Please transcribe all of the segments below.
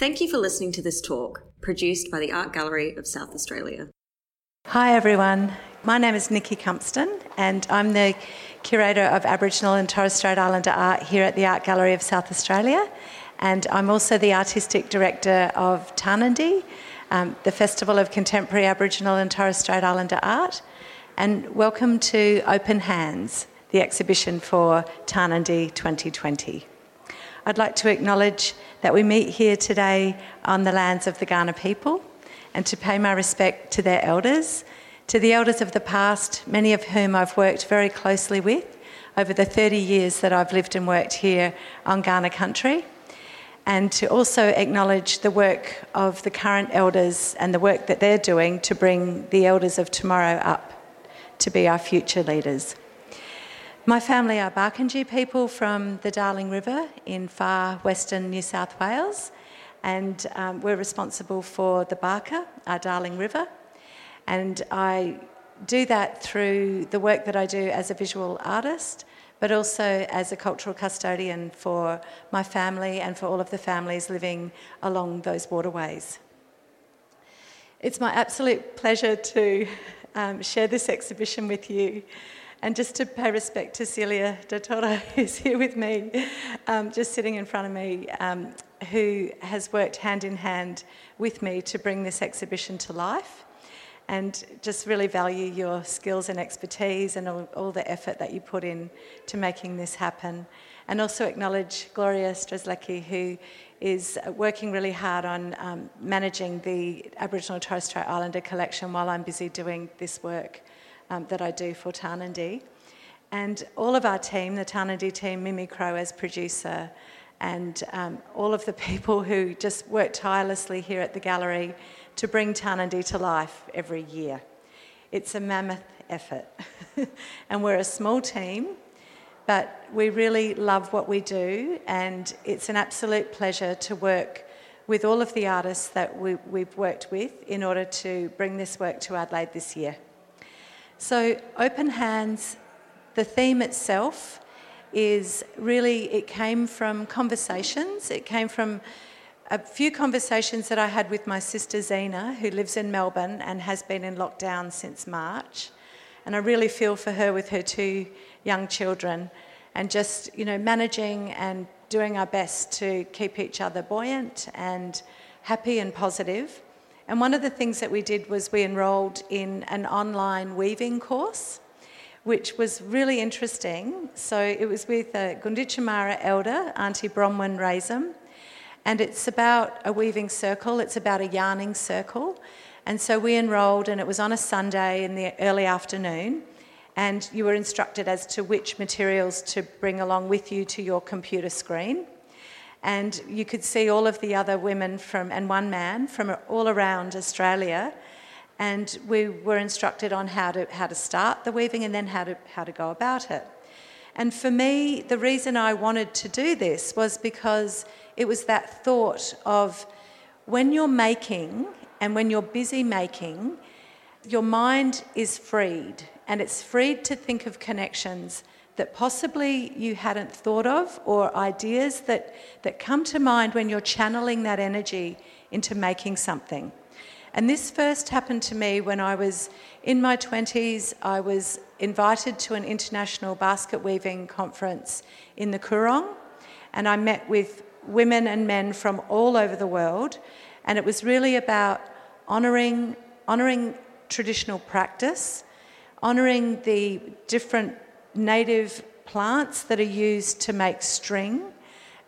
Thank you for listening to this talk, produced by the Art Gallery of South Australia. Hi everyone, my name is Nici Cumpston and I'm the Curator of Aboriginal and Torres Strait Islander art here at the Art Gallery of South Australia and I'm also the Artistic Director of Tarnanthi, um, the Festival of Contemporary Aboriginal and Torres Strait Islander Art and welcome to Open Hands, the exhibition for Tarnanthi 2020. I'd like to acknowledge that we meet here today on the lands of the Kaurna people and to pay my respect to their elders, to the elders of the past, many of whom I've worked very closely with over the 30 years that I've lived and worked here on Kaurna country, and to also acknowledge the work of the current elders and the work that they're doing to bring the elders of tomorrow up to be our future leaders. My family are Barkindji people from the Darling River in far western New South Wales, and um, we're responsible for the Baaka, our Darling River. And I do that through the work that I do as a visual artist, but also as a cultural custodian for my family and for all of the families living along those waterways. It's my absolute pleasure to um, share this exhibition with you. And just to pay respect to Celia de Datora, who's here with me, um, just sitting in front of me, um, who has worked hand in hand with me to bring this exhibition to life. And just really value your skills and expertise and all, all the effort that you put in to making this happen. And also acknowledge Gloria Strzelecki, who is working really hard on um, managing the Aboriginal Torres Strait Islander collection while I'm busy doing this work um, that I do for Tarnanthi. And all of our team, the Tarnanthi team, Mimi Crow as producer, and um, all of the people who just work tirelessly here at the gallery to bring Tarnanthi to life every year. It's a mammoth effort. and we're a small team, but we really love what we do, and it's an absolute pleasure to work with all of the artists that we, have worked with in order to bring this work to Adelaide this year. So, Open Hands, the theme itself is really, it came from conversations. It came from a few conversations that I had with my sister Zena, who lives in Melbourne and has been in lockdown since March. And I really feel for her with her two young children and just, you know, managing and doing our best to keep each other buoyant and happy and positive. And one of the things that we did was we enrolled in an online weaving course, which was really interesting. So it was with uh, a Gunditjmara elder, Auntie Bronwyn Razem, and it's about a weaving circle, it's about a yarning circle. And so we enrolled, and it was on a Sunday in the early afternoon. And you were instructed as to which materials to bring along with you to your computer screen and you could see all of the other women from and one man from all around Australia and we were instructed on how to how to start the weaving and then how to how to go about it. And for me, the reason I wanted to do this was because it was that thought of when you're making and when you're busy making, your mind is freed and it's freed to think of connections that possibly you hadn't thought of or ideas that, that come to mind when you're channeling that energy into making something. And this first happened to me when I was in my 20s. I was invited to an international basket weaving conference in the Coorong, and I met with women and men from all over the world. And it was really about honouring, honouring traditional practice, honouring the different native plants that are used to make string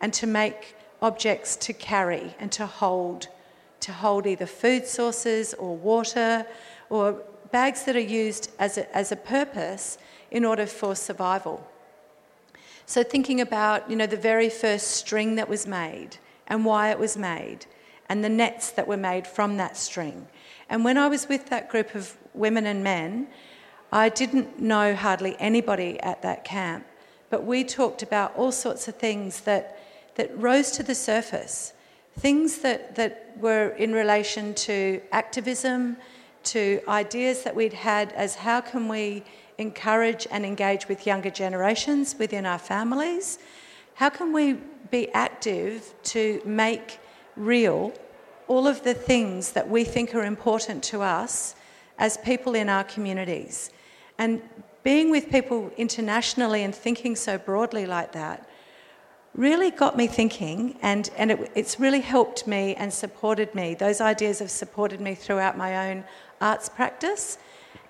and to make objects to carry and to hold, to hold either food sources or water or bags that are used as a, as a purpose in order for survival. So thinking about, you know, the very first string that was made and why it was made and the nets that were made from that string. And when I was with that group of women and men, I didn't know hardly anybody at that camp, but we talked about all sorts of things that, that rose to the surface. Things that, that were in relation to activism, to ideas that we'd had as how can we encourage and engage with younger generations within our families? How can we be active to make real all of the things that we think are important to us as people in our communities. And being with people internationally and thinking so broadly like that really got me thinking, and, and it, it's really helped me and supported me. Those ideas have supported me throughout my own arts practice.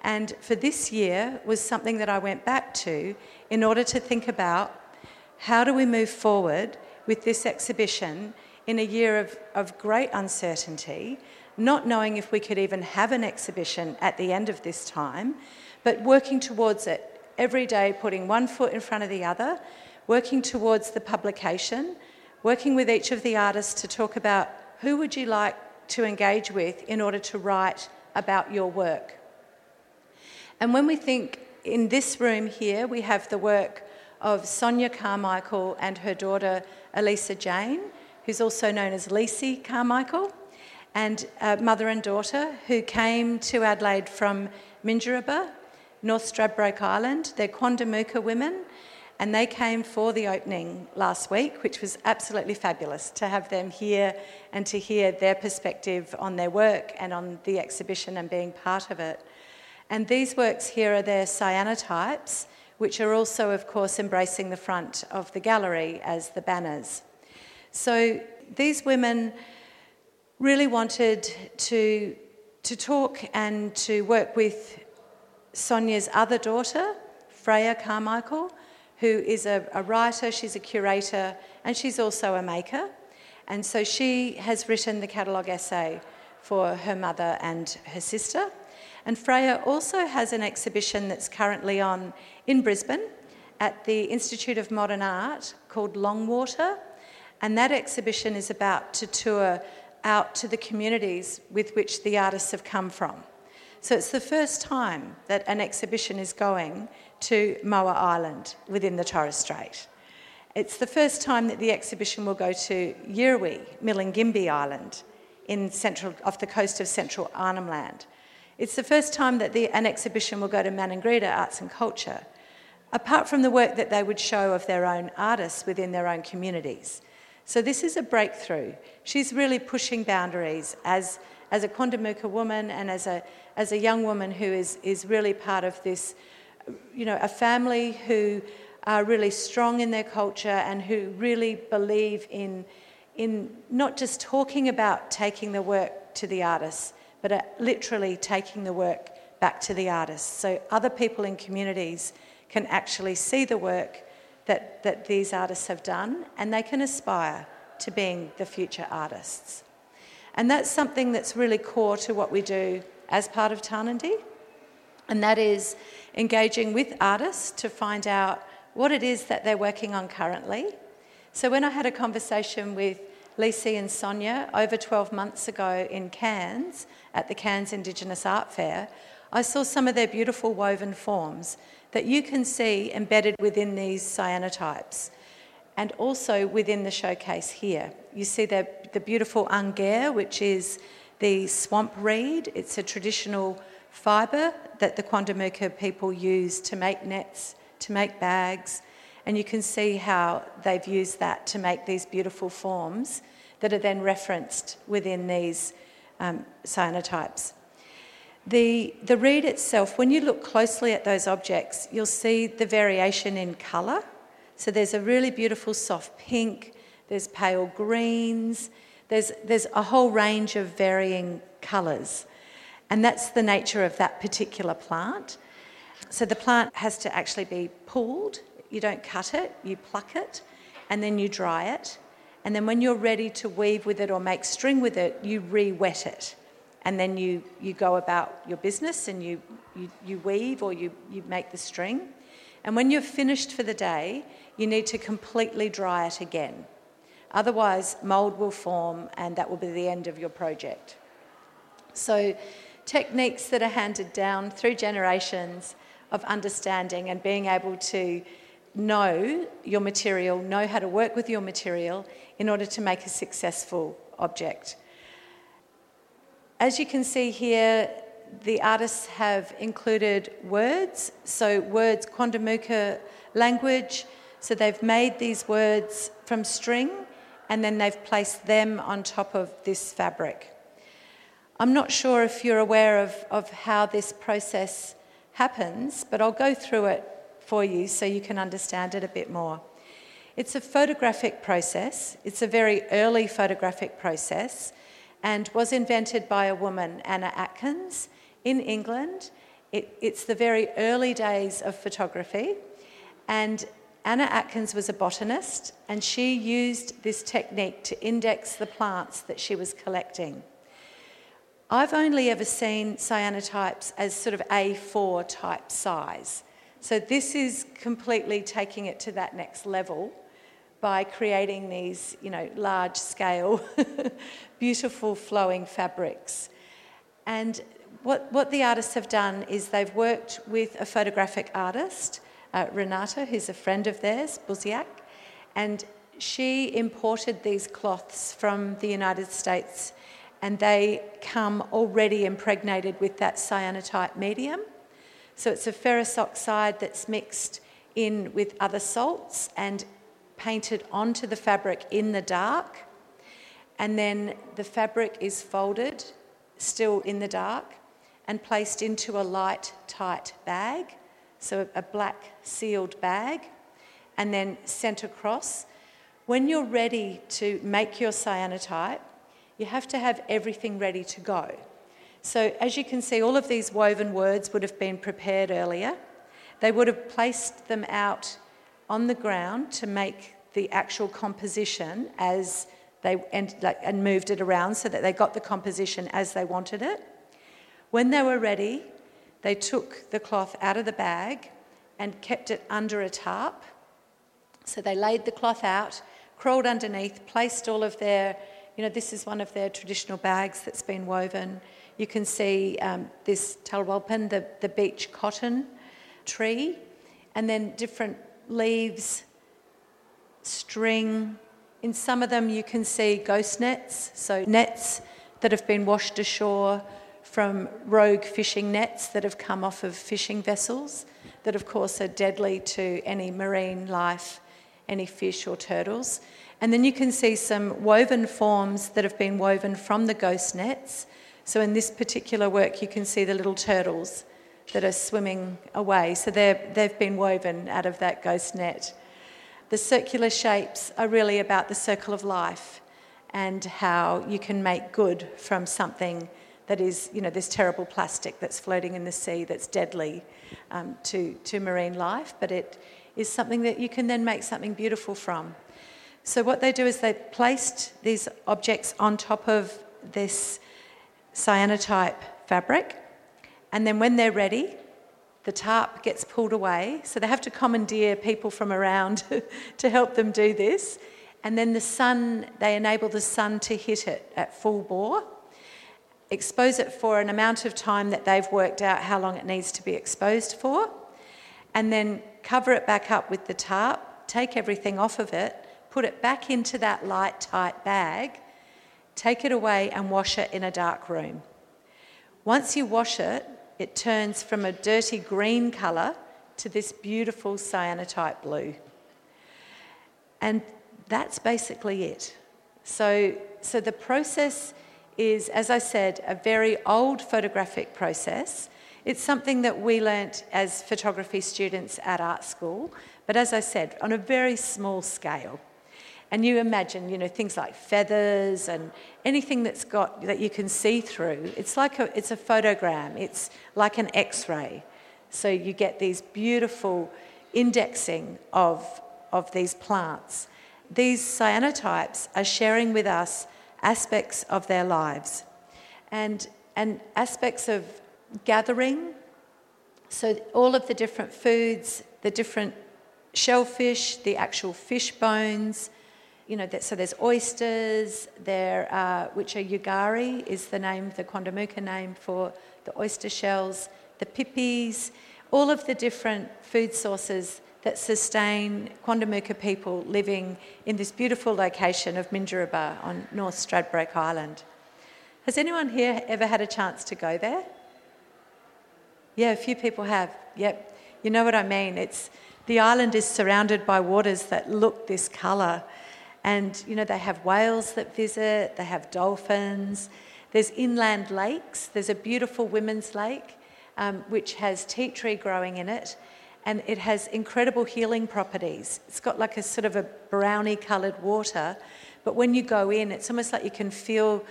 And for this year was something that I went back to in order to think about how do we move forward with this exhibition in a year of, of great uncertainty, not knowing if we could even have an exhibition at the end of this time, but working towards it every day, putting one foot in front of the other, working towards the publication, working with each of the artists to talk about who would you like to engage with in order to write about your work. And when we think in this room here, we have the work of Sonia Carmichael and her daughter Elisa Jane, who's also known as Lisi Carmichael, and uh, mother and daughter who came to Adelaide from Minjerribah, North Stradbroke Island. They're Quandamooka women, and they came for the opening last week, which was absolutely fabulous to have them here and to hear their perspective on their work and on the exhibition and being part of it. And these works here are their cyanotypes, which are also, of course, embracing the front of the gallery as the banners. So these women really wanted to, to talk and to work with Sonia's other daughter, Freya Carmichael, who is a, a writer, she's a curator, and she's also a maker. And so she has written the catalogue essay for her mother and her sister. And Freya also has an exhibition that's currently on in Brisbane at the Institute of Modern Art called Longwater. And that exhibition is about to tour out to the communities with which the artists have come from. So it's the first time that an exhibition is going to Moa Island within the Torres Strait. It's the first time that the exhibition will go to Yurrwi, Milingimbi Island, in central, off the coast of central Arnhem Land. It's the first time that the, an exhibition will go to Maningrida Arts and Culture, apart from the work that they would show of their own artists within their own communities. So this is a breakthrough. She's really pushing boundaries as, as a Quandamooka woman and as a, as a young woman who is, is really part of this, you know, a family who are really strong in their culture and who really believe in, in not just talking about taking the work to the artists, but literally taking the work back to the artists. So other people in communities can actually see the work that, that these artists have done and they can aspire to being the future artists. And that's something that's really core to what we do as part of Tarnanthi, and that is engaging with artists to find out what it is that they're working on currently. So when I had a conversation with Lisi and Sonia over 12 months ago in Cairns at the Cairns Indigenous Art Fair, I saw some of their beautiful woven forms that you can see embedded within these cyanotypes and also within the showcase here. You see the, the beautiful ungaire, which is the swamp reed. It's a traditional fibre that the Quandamooka people use to make nets, to make bags, and you can see how they've used that to make these beautiful forms that are then referenced within these um, cyanotypes. The, the reed itself, when you look closely at those objects, you'll see the variation in colour. So there's a really beautiful soft pink, there's pale greens, there's, there's a whole range of varying colours. And that's the nature of that particular plant. So the plant has to actually be pulled. You don't cut it, you pluck it, and then you dry it. And then when you're ready to weave with it or make string with it, you re wet it and then you, you go about your business and you, you, you weave or you, you make the string. And when you're finished for the day, you need to completely dry it again. Otherwise, mould will form and that will be the end of your project. So, techniques that are handed down through generations of understanding and being able to know your material, know how to work with your material in order to make a successful object. As you can see here, the artists have included words, so words, Quandamooka language. So they've made these words from string and then they've placed them on top of this fabric. I'm not sure if you're aware of, of how this process happens, but I'll go through it for you so you can understand it a bit more. It's a photographic process, it's a very early photographic process, and was invented by a woman, Anna Atkins, in England. It, it's the very early days of photography, and Anna Atkins was a botanist, and she used this technique to index the plants that she was collecting. I've only ever seen cyanotypes as sort of A4 type size. So this is completely taking it to that next level by creating these, you know, large scale, beautiful flowing fabrics. And what, what the artists have done is they've worked with a photographic artist, uh, Renata, who's a friend of theirs, Buziak, and she imported these cloths from the United States and they come already impregnated with that cyanotype medium. So it's a ferrous oxide that's mixed in with other salts and painted onto the fabric in the dark. And then the fabric is folded, still in the dark, and placed into a light, tight bag. So a black sealed bag, and then sent across. When you're ready to make your cyanotype, you have to have everything ready to go. So, as you can see, all of these woven words would have been prepared earlier. They would have placed them out on the ground to make the actual composition as they and, like, and moved it around so that they got the composition as they wanted it. When they were ready, they took the cloth out of the bag and kept it under a tarp. So they laid the cloth out, crawled underneath, placed all of their you know, this is one of their traditional bags that's been woven. You can see um, this talwalpan, the, the beach cotton tree, and then different leaves, string. In some of them, you can see ghost nets, so nets that have been washed ashore from rogue fishing nets that have come off of fishing vessels, that of course are deadly to any marine life, any fish or turtles. And then you can see some woven forms that have been woven from the ghost nets. So in this particular work, you can see the little turtles that are swimming away. So they've been woven out of that ghost net. The circular shapes are really about the circle of life and how you can make good from something that is, you know, this terrible plastic that's floating in the sea that's deadly um, to, to marine life, but it is something that you can then make something beautiful from. So, what they do is they placed these objects on top of this cyanotype fabric, and then when they're ready, the tarp gets pulled away. So, they have to commandeer people from around to help them do this. And then the sun, they enable the sun to hit it at full bore, expose it for an amount of time that they've worked out how long it needs to be exposed for, and then cover it back up with the tarp, take everything off of it put it back into that light, tight bag, take it away and wash it in a dark room. Once you wash it, it turns from a dirty green colour to this beautiful cyanotype blue. And that's basically it. So, so the process is, as I said, a very old photographic process. It's something that we learnt as photography students at art school, but as I said, on a very small scale. And you imagine, you know, things like feathers and anything that's got that you can see through. It's like a, it's a photogram. It's like an X-ray. So you get these beautiful indexing of, of these plants. These cyanotypes are sharing with us aspects of their lives and, and aspects of gathering. So all of the different foods, the different shellfish, the actual fish bones, you know, that, so there's oysters, there are, which are yugari, is the name, the Quandamooka name for the oyster shells, the pippies, all of the different food sources that sustain Quandamooka people living in this beautiful location of Minjerribah on North Stradbroke Island. Has anyone here ever had a chance to go there? Yeah, a few people have. Yep. You know what I mean? It's the island is surrounded by waters that look this colour And, you know, they have whales that visit, they have dolphins, there's inland lakes, there's a beautiful women's lake um, which has tea tree growing in it and it has incredible healing properties. It's got like a sort of a brownie coloured water, but when you go in, it's almost like you can feel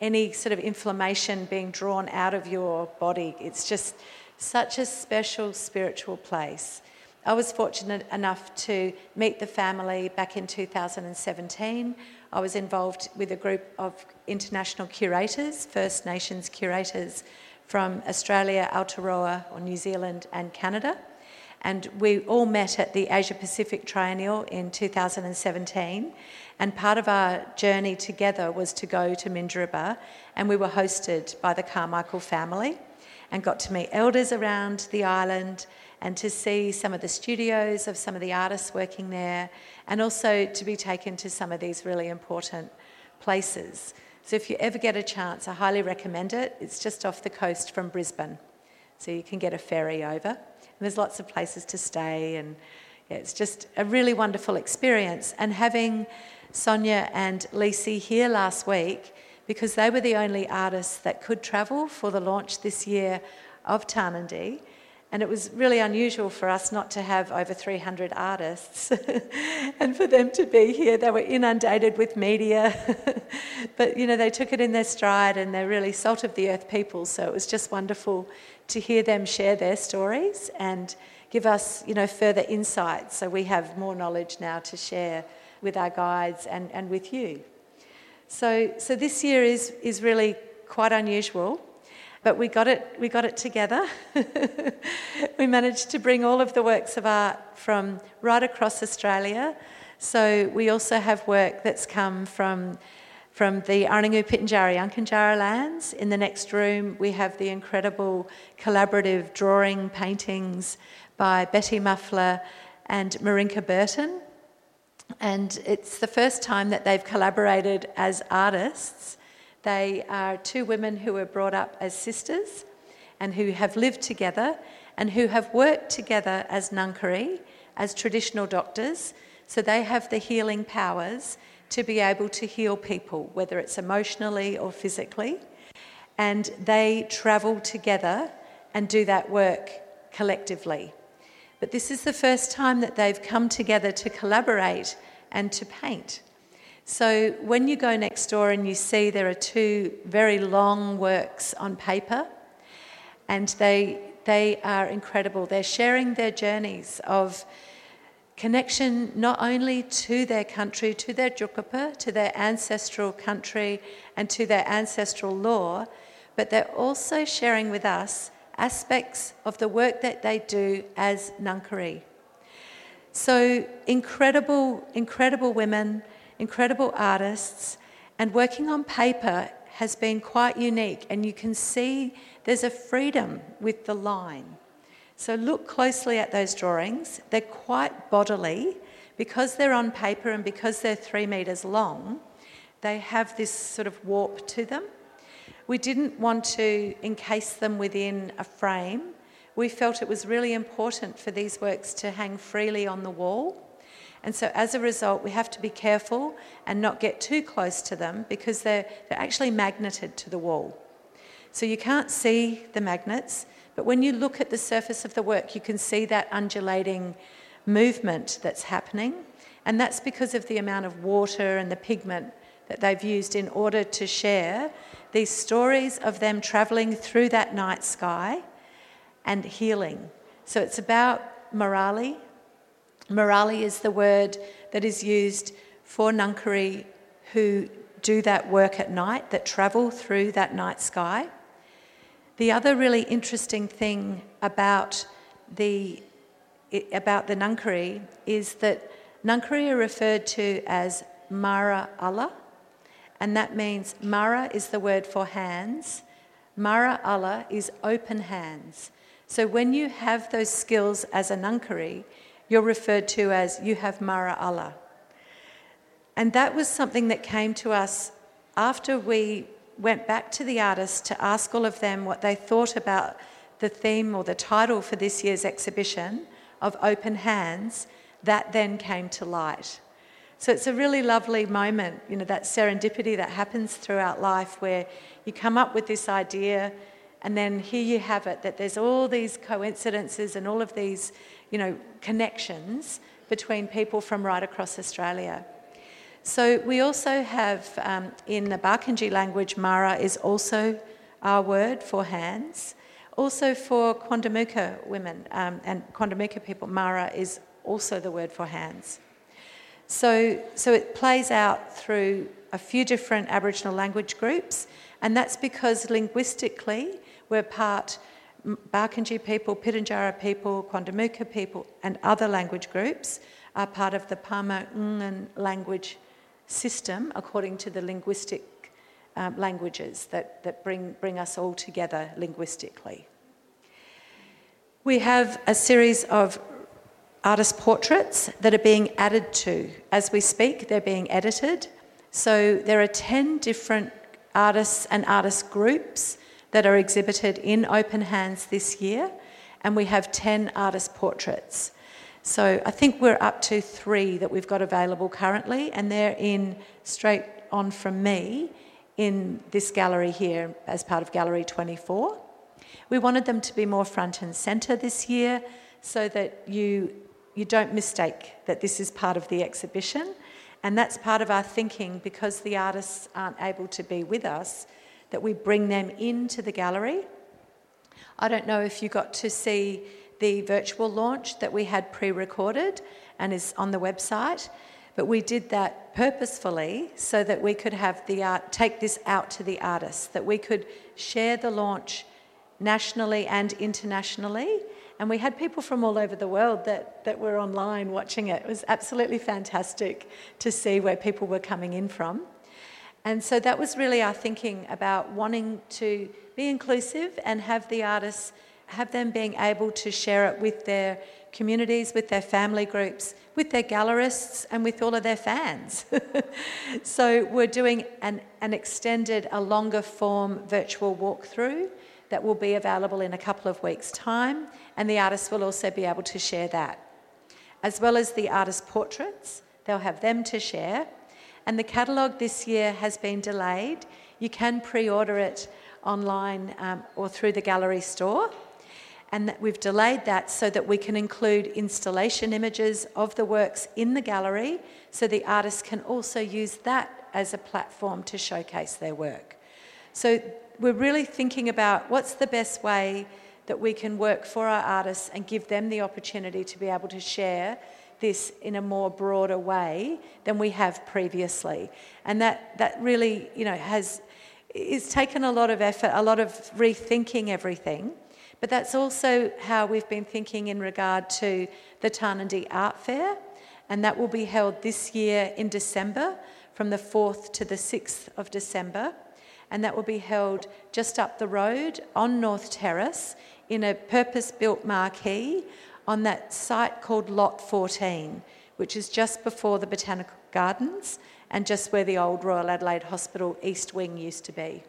any sort of inflammation being drawn out of your body. It's just such a special spiritual place. I was fortunate enough to meet the family back in 2017. I was involved with a group of international curators, First Nations curators from Australia, Aotearoa, or New Zealand, and Canada. And we all met at the Asia Pacific Triennial in 2017. And part of our journey together was to go to Minjerribah, and we were hosted by the Carmichael family and got to meet elders around the island and to see some of the studios of some of the artists working there, and also to be taken to some of these really important places. So, if you ever get a chance, I highly recommend it. It's just off the coast from Brisbane, so you can get a ferry over. And there's lots of places to stay, and yeah, it's just a really wonderful experience. And having Sonia and Lisi here last week because they were the only artists that could travel for the launch this year of Tarnanthi. And it was really unusual for us not to have over 300 artists and for them to be here. They were inundated with media, but you know, they took it in their stride and they're really salt of the earth people. So it was just wonderful to hear them share their stories and give us, you know, further insights. So we have more knowledge now to share with our guides and, and with you. So, so this year is, is really quite unusual, but we got it, we got it together. we managed to bring all of the works of art from right across Australia. So we also have work that's come from, from the Anangu Pitjantjatjara Yankunytjatjara lands. In the next room, we have the incredible collaborative drawing paintings by Betty Muffler and Maringka Burton. And it's the first time that they've collaborated as artists. They are two women who were brought up as sisters and who have lived together and who have worked together as Ngangkari, as traditional doctors. So they have the healing powers to be able to heal people, whether it's emotionally or physically. And they travel together and do that work collectively. But this is the first time that they've come together to collaborate and to paint. So when you go next door and you see there are two very long works on paper, and they, they are incredible. They're sharing their journeys of connection not only to their country, to their Tjukurpa, to their ancestral country, and to their ancestral law, but they're also sharing with us aspects of the work that they do as Ngangkari. So, incredible, incredible women, incredible artists, and working on paper has been quite unique. And you can see there's a freedom with the line. So, look closely at those drawings. They're quite bodily because they're on paper and because they're three metres long, they have this sort of warp to them. We didn't want to encase them within a frame we felt it was really important for these works to hang freely on the wall. And so, as a result, we have to be careful and not get too close to them because they're, they're actually magneted to the wall. So, you can't see the magnets, but when you look at the surface of the work, you can see that undulating movement that's happening. And that's because of the amount of water and the pigment that they've used in order to share these stories of them travelling through that night sky and healing. So it's about Morali. Morali is the word that is used for Ngangkari who do that work at night, that travel through that night sky. The other really interesting thing about the, about the Ngangkari is that Ngangkari are referred to as Mara Allah, and that means Mara is the word for hands, Mara Allah is open hands. So when you have those skills as a Ngangkari, you're referred to as you have Mara Allah. And that was something that came to us after we went back to the artists to ask all of them what they thought about the theme or the title for this year's exhibition of Open Hands. That then came to light. So it's a really lovely moment, you know, that serendipity that happens throughout life where you come up with this idea and then here you have it that there's all these coincidences and all of these, you know, connections between people from right across Australia. So we also have um, in the Barkindji language, Mara is also our word for hands. Also for Quandamooka women um, and Quandamooka people, Mara is also the word for hands. So, so it plays out through a few different Aboriginal language groups, and that's because linguistically we're part Barkindji people, Pitjantjatjara people, Quandamooka people, and other language groups are part of the Pama language system according to the linguistic um, languages that, that bring, bring us all together linguistically. We have a series of artist portraits that are being added to. As we speak, they're being edited. So there are 10 different artists and artist groups that are exhibited in Open Hands this year, and we have 10 artist portraits. So I think we're up to three that we've got available currently, and they're in straight on from me in this gallery here as part of Gallery 24. We wanted them to be more front and centre this year so that you, you don't mistake that this is part of the exhibition. And that's part of our thinking because the artists aren't able to be with us that we bring them into the gallery. I don't know if you got to see the virtual launch that we had pre recorded and is on the website, but we did that purposefully so that we could have the art, take this out to the artists, that we could share the launch nationally and internationally. And we had people from all over the world that, that were online watching it. It was absolutely fantastic to see where people were coming in from. And so that was really our thinking about wanting to be inclusive and have the artists, have them being able to share it with their communities, with their family groups, with their gallerists, and with all of their fans. so we're doing an, an extended, a longer form virtual walkthrough that will be available in a couple of weeks' time, and the artists will also be able to share that. As well as the artist portraits, they'll have them to share and the catalogue this year has been delayed. You can pre order it online um, or through the gallery store. And that we've delayed that so that we can include installation images of the works in the gallery so the artists can also use that as a platform to showcase their work. So we're really thinking about what's the best way that we can work for our artists and give them the opportunity to be able to share this in a more broader way than we have previously. And that, that really, you know, has it's taken a lot of effort, a lot of rethinking everything. But that's also how we've been thinking in regard to the Tarnanthi Art Fair, and that will be held this year in December from the 4th to the 6th of December. And that will be held just up the road on North Terrace in a purpose built marquee on that site called Lot 14, which is just before the Botanical Gardens and just where the old Royal Adelaide Hospital East Wing used to be.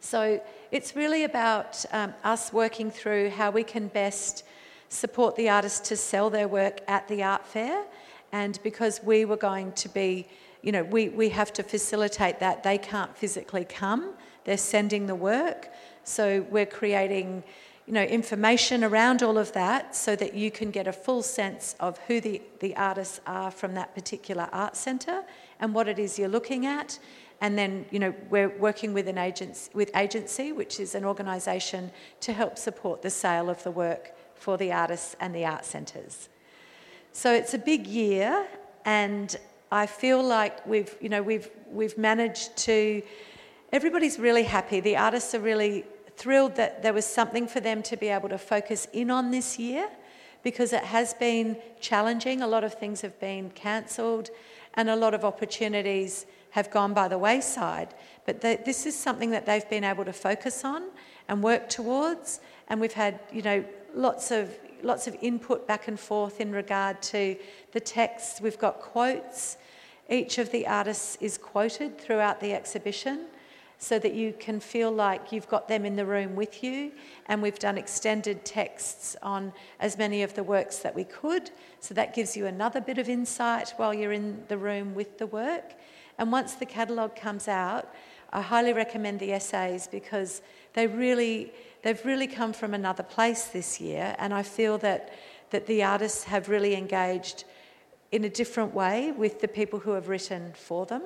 So it's really about um, us working through how we can best support the artists to sell their work at the art fair. And because we were going to be, you know, we, we have to facilitate that. They can't physically come, they're sending the work. So we're creating you know, information around all of that so that you can get a full sense of who the, the artists are from that particular art centre and what it is you're looking at. And then, you know, we're working with an agency, with agency, which is an organisation to help support the sale of the work for the artists and the art centres. So it's a big year, and I feel like we've, you know, we've we've managed to. Everybody's really happy. The artists are really thrilled that there was something for them to be able to focus in on this year because it has been challenging. A lot of things have been cancelled and a lot of opportunities have gone by the wayside. But this is something that they've been able to focus on and work towards. And we've had, you know, lots of lots of input back and forth in regard to the text. We've got quotes. Each of the artists is quoted throughout the exhibition so that you can feel like you've got them in the room with you. And we've done extended texts on as many of the works that we could. So that gives you another bit of insight while you're in the room with the work. And once the catalogue comes out, I highly recommend the essays because they really, they've really come from another place this year. And I feel that, that the artists have really engaged in a different way with the people who have written for them.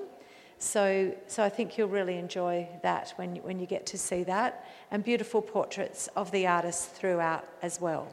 So, so I think you'll really enjoy that when, when you get to see that, and beautiful portraits of the artists throughout as well.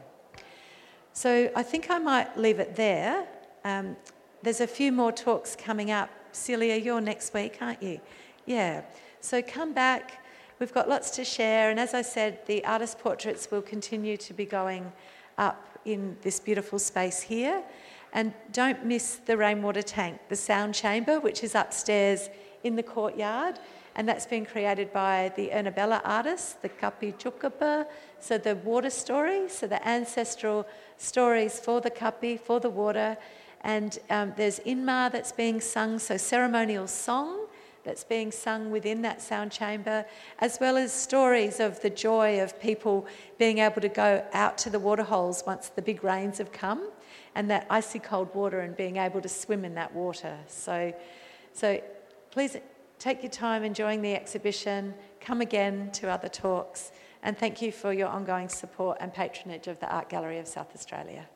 So I think I might leave it there. Um, there's a few more talks coming up. Celia, you're next week, aren't you? Yeah. So come back. We've got lots to share, and as I said, the artist portraits will continue to be going up in this beautiful space here. And don't miss the rainwater tank, the sound chamber, which is upstairs in the courtyard. And that's been created by the Ernabella artists, the Kapi Tjukurpa, so the water story, so the ancestral stories for the Kapi, for the water. And um, there's Inma that's being sung, so ceremonial song that's being sung within that sound chamber, as well as stories of the joy of people being able to go out to the waterholes once the big rains have come and that icy cold water and being able to swim in that water. So, so please take your time enjoying the exhibition, come again to other talks, and thank you for your ongoing support and patronage of the Art Gallery of South Australia.